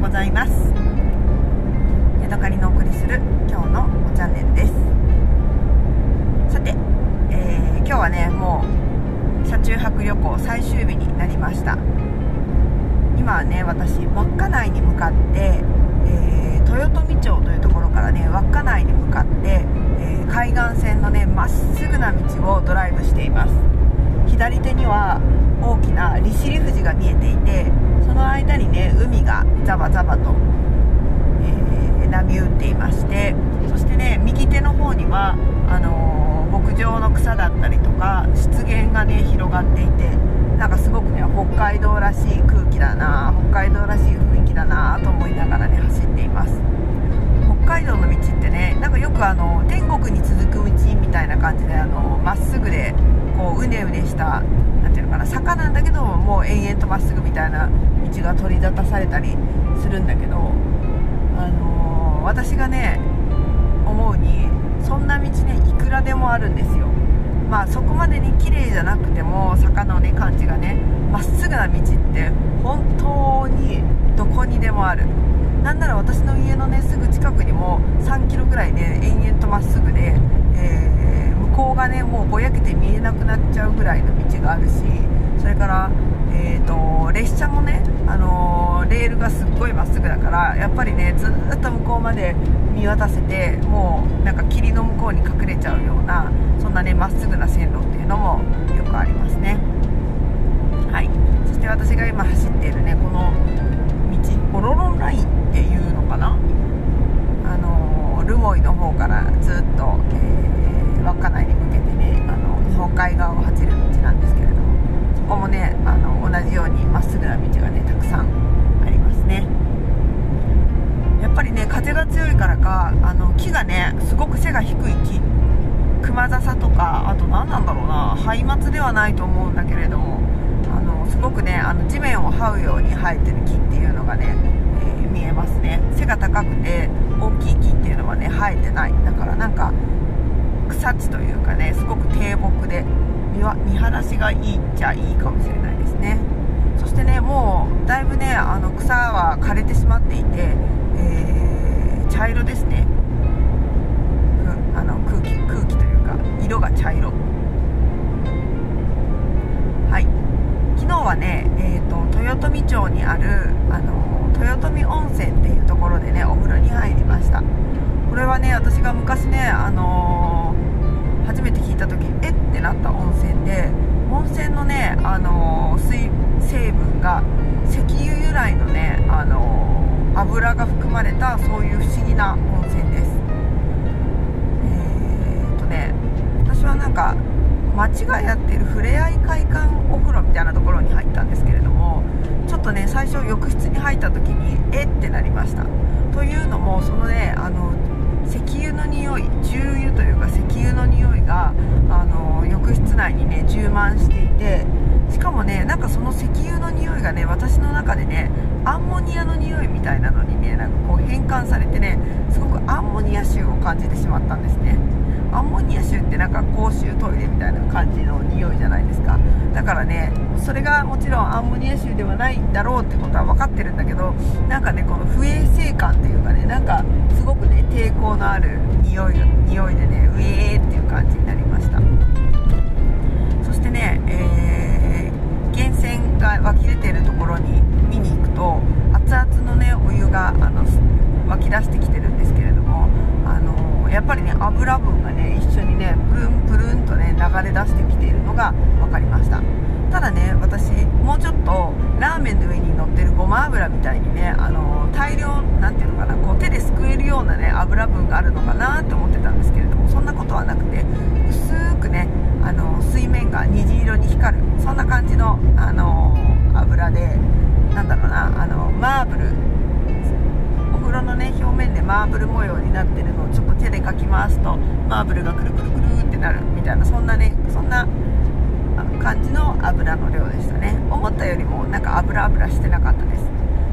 うございます。ヤドカリのお送りする今日のチャンネルです。さて、えー、今日はねもう車中泊旅行最終日になりました。今はね私稚内に向かって、えー、豊富町というところからね稚内に向かって、えー、海岸線のねまっすぐな道をドライブしています。左手には大きな利尻富士が見えていてその間にね海がザバザバと、えー、波打っていましてそしてね右手の方にはあのー、牧場の草だったりとか湿原がね広がっていてなんかすごくね北海道らしい空気だな北海道らしい雰囲気だなと思いながらね走っています。北海道の道ってねなんかよくあの天国に続く道みたいな感じであのまっすぐでうねうねした何ていうのかな坂なんだけどもう延々とまっすぐみたいな道が取り沙汰されたりするんだけど、あのー、私がね思うにそんな道ねいくらでもあるんですよ。まあそこまでに綺麗じゃなくても坂のね感じがねまっすぐな道って本当にどこにでもある。なんなら私の家のねすぐ近くにも3キロぐらいね延々とまっすぐで、えー、向こうがねもうぼやけて見えなくなっちゃうぐらいの道があるしそれからえーと、列車もね、あのー、レールがすっごいまっすぐだからやっぱりねずっと向こうまで見渡せてもうなんか霧の向こうに隠れちゃうようなそんなねまっすぐな線路っていうのもよくありますね。はい。そして私が今走っているねこの道オロロンラインっていうのかな？あのー、留萌の方からずっと、えー、稚内に向けてねあの日本海側を走る道なんですけれどもそこもねあの同じようにまっすぐな道がねたくさんありますね。やっぱりね風が強いからかあの木がねすごく背が低い木熊笹とかあと何なんだろうなハ松ではないと思うんだけれどもあのすごくねあの地面を這うように生えてる木っていうのがね、えー、見えますね。背が高くて大きい木っていうのはね生えてない。だからなんか草地というかねすごく低木で見見晴らしがいいっちゃいいかもしれないですね。そしてねもうだいぶねあの草は枯れてしまっていて、えー、茶色ですね、うん、あの空気空気というか色が茶色。はい。昨日はね、えーと、豊富町にあるあの豊富温泉っていうところでねお風呂に入りました。これはね私が昔ねあのー、初めて聞いた時え？ってなった温泉で温泉のね、あのー、水成分が石油由来のね、あのー、油が含まれたそういう不思議な温泉です。えー、っとね私はなんか町がやってるふれあい会館お風呂みたいなところに入ったんですけれどもちょっとね最初浴室に入った時にえ？ってなりました。というのもそのねあの浴室内にね充満していてしかもねなんかその石油の匂いがね私の中でねアンモニアの匂いみたいなのにねなんかこう変換されてねすごくアンモニア臭を感じてしまったんですね。アンモニア臭ってなんか公衆トイレみたいな感じの匂いじゃないですか。だからねそれがもちろんアンモニア臭ではないんだろうってことは分かってるんだけどなんかねこの不衛生感っていうかねなんかすごくね抵抗のある匂い匂いでねウェーっていう感じになりました。してね、えー、源泉が湧き出てるところに見に行くと熱々のねお湯があの湧き出してきてるんですけれどもあのやっぱりね油分がね一緒にねプルンプルンとね流れ出してきているのが分かりました。ただね私もうちょっとラーメンの上に乗ってるごま油みたいにねあの大量なんていうのかなこう手ですくえるようなね油分があるのかなって思ってたんですけれどもそんなマーブル模様になってるのをちょっと手で描き回すとマーブルがくるくるくるってなるみたいなそんなねそんな感じの油の量でしたね。思ったよりもなんか油油してなかったです。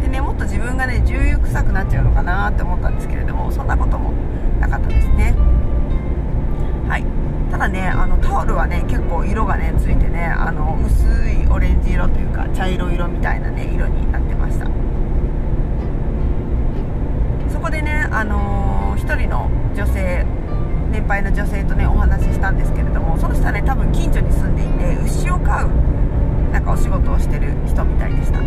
でねもっと自分がね重油臭くなっちゃうのかなって思ったんですけれどもそんなこともなかったですね。はい。ただねあのタオルはね結構色がねついてねあの薄いオレンジ色というか茶色色みたいなね色になってましたこでね、あのー、1人の女性年配の女性とねお話ししたんですけれどもその人はね多分近所に住んでいて牛を飼うなんかお仕事をしてる人みたいでした。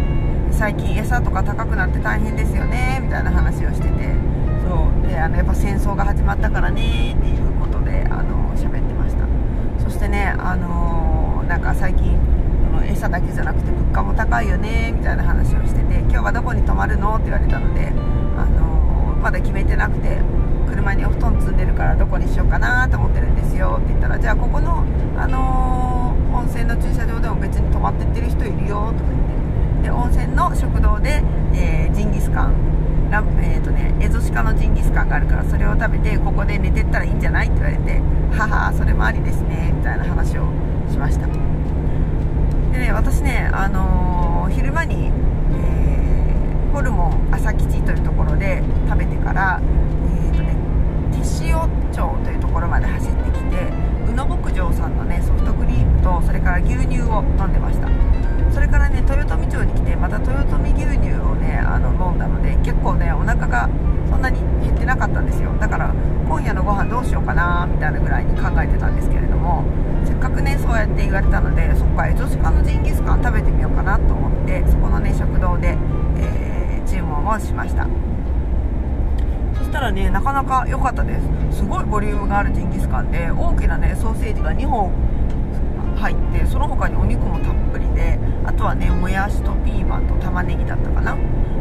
最近餌とか高くなって大変ですよねみたいな話をしててそうであのやっぱ戦争が始まったからねっていうことであの喋ってました。そしてねあの、なんか最近餌だけじゃなくて物価も高いよねみたいな話をしてて今日はどこに泊まるの？って言われたので、あの、まだ決めてなくて車にお布団積んでるからどこにしようかなと思ってるんですよって言ったらじゃあここの、あのー、温泉の駐車場でも別に泊まってってる人いるよとか言ってで温泉の食堂で、えー、ジンギスカンラえーとね、エゾシカのジンギスカンがあるからそれを食べてここで寝てったらいいんじゃないって言われてはそれもありですねみたいな話をしました。でね私ね、あのー、昼間に、えー、ホルモン朝吉というところで食べてから、から牛乳を飲んでました。それからね豊富町に来てまた豊富牛乳をねあの飲んだので結構ねお腹がそんなに減ってなかったんですよ。だから今夜のご飯どうしようかなみたいなぐらいに考えてたんですけれどもせっかくねそうやって言われたのでそっかエゾシカのジンギスカン食べてみようかなと思ってそこのね食堂で、えー、注文をしました。そしたらねなかなか良かったです。すごいボリュームがあるジンギスカンで大きなねソーセージが2本入ってその他にお肉もたっぷりであとはねもやしとピーマンと玉ねぎだったかな？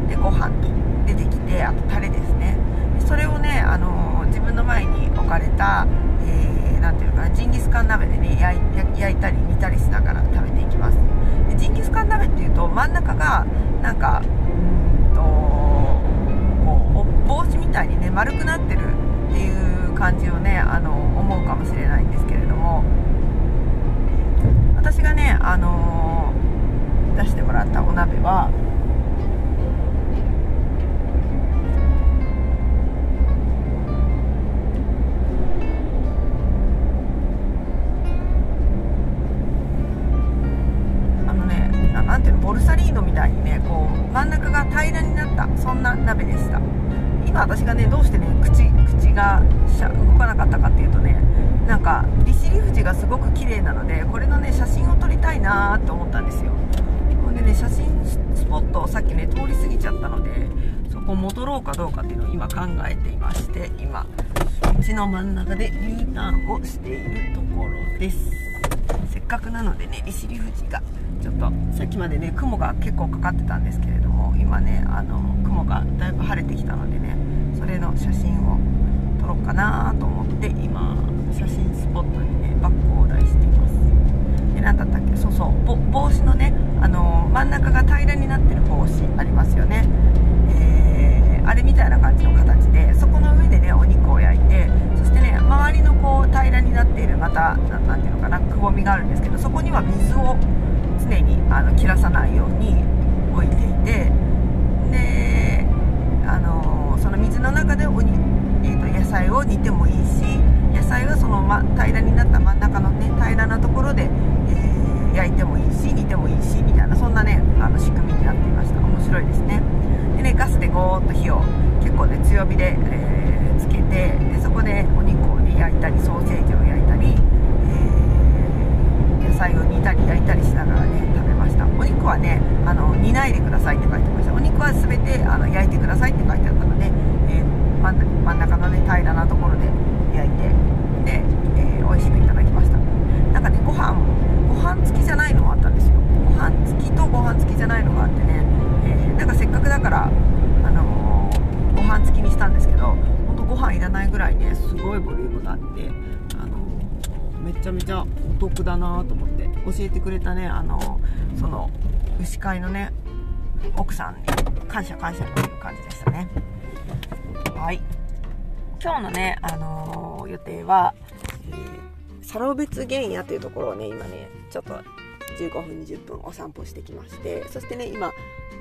でご飯と出てきてあとタレですね。でそれをね、あのー、自分の前に置かれたえー、ていうのかなジンギスカン鍋でね焼いたり煮たりしながら食べていきます。でジンギスカン鍋っていうと真ん中がなんかうんとこう帽子みたいにね丸くなってるっていう感じをねあの思うかもしれないんですけれども私がね、あのー、出してもらったお鍋はなんていうのボルサリーノみたいにねこう真ん中が平らになったそんな鍋でした。今私がねどうしてね口口が動かなかったかっていうとねなんか利尻富士がすごく綺麗なのでこれのね写真を撮りたいなと思ったんですよ。でね写真スポットをさっきね通り過ぎちゃったのでそこ戻ろうかどうかっていうのを今考えていまして今道の真ん中で U ターンをしているところです。せっかくなのでね利尻富士がちょっとさっきまでね雲が結構かかってたんですけれども今ねあの雲がだいぶ晴れてきたのでねそれの写真を撮ろうかなと思って今写真スポットにねバッグを台しています。何ていうのかなくぼみがあるんですけどそこには水を常にあの切らさないように置いていてらいねすごいボリュームがあってあのめちゃめちゃお得だなと思って教えてくれたねあのその牛飼いのね奥さんに感謝感謝という感じでしたね。はい。今日のね、あのー、予定は、えー、サロベツ原野というところをね今ねちょっと15分20分お散歩してきましてそしてね今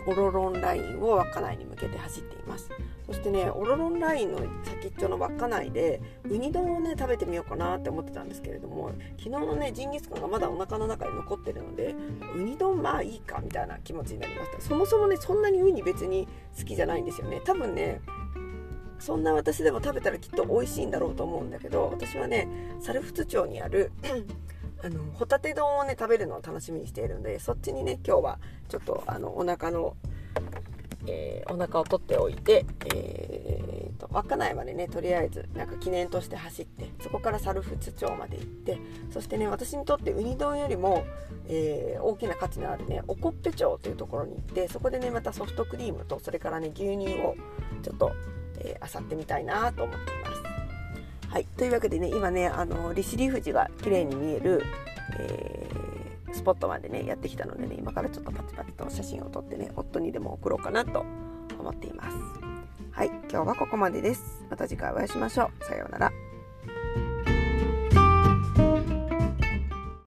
オロロンラインを稚内に向けて走っています。そしてねオロロンラインの先っちょの稚内でウニ丼をね食べてみようかなって思ってたんですけれども昨日のねジンギスカンがまだお腹の中に残ってるのでウニ丼まあいいかみたいな気持ちになりました。そもそもねそんなにウニ別に好きじゃないんですよね。多分ねそんな私でも食べたらきっと美味しいんだろうと思うんだけど私はね猿払町にあるあのホタテ丼をね食べるのを楽しみにしているのでそっちにね今日はちょっとあのお腹の、えー、お腹を取っておいて、えーと、稚内までねとりあえずなんか記念として走ってそこから猿払町まで行ってそしてね私にとってウニ丼よりも、えー、大きな価値のあるねおこっぺ町というところに行ってそこでねまたソフトクリームとそれからね牛乳をちょっとえー、漁ってみたいなと思って。はい、というわけでね今ねあの利尻富士が綺麗に見える、えー、スポットまでねやってきたのでね今からちょっとパチパチと写真を撮ってね夫にでも送ろうかなと思っています。はい今日はここまでです。また次回お会いしましょう。さようなら。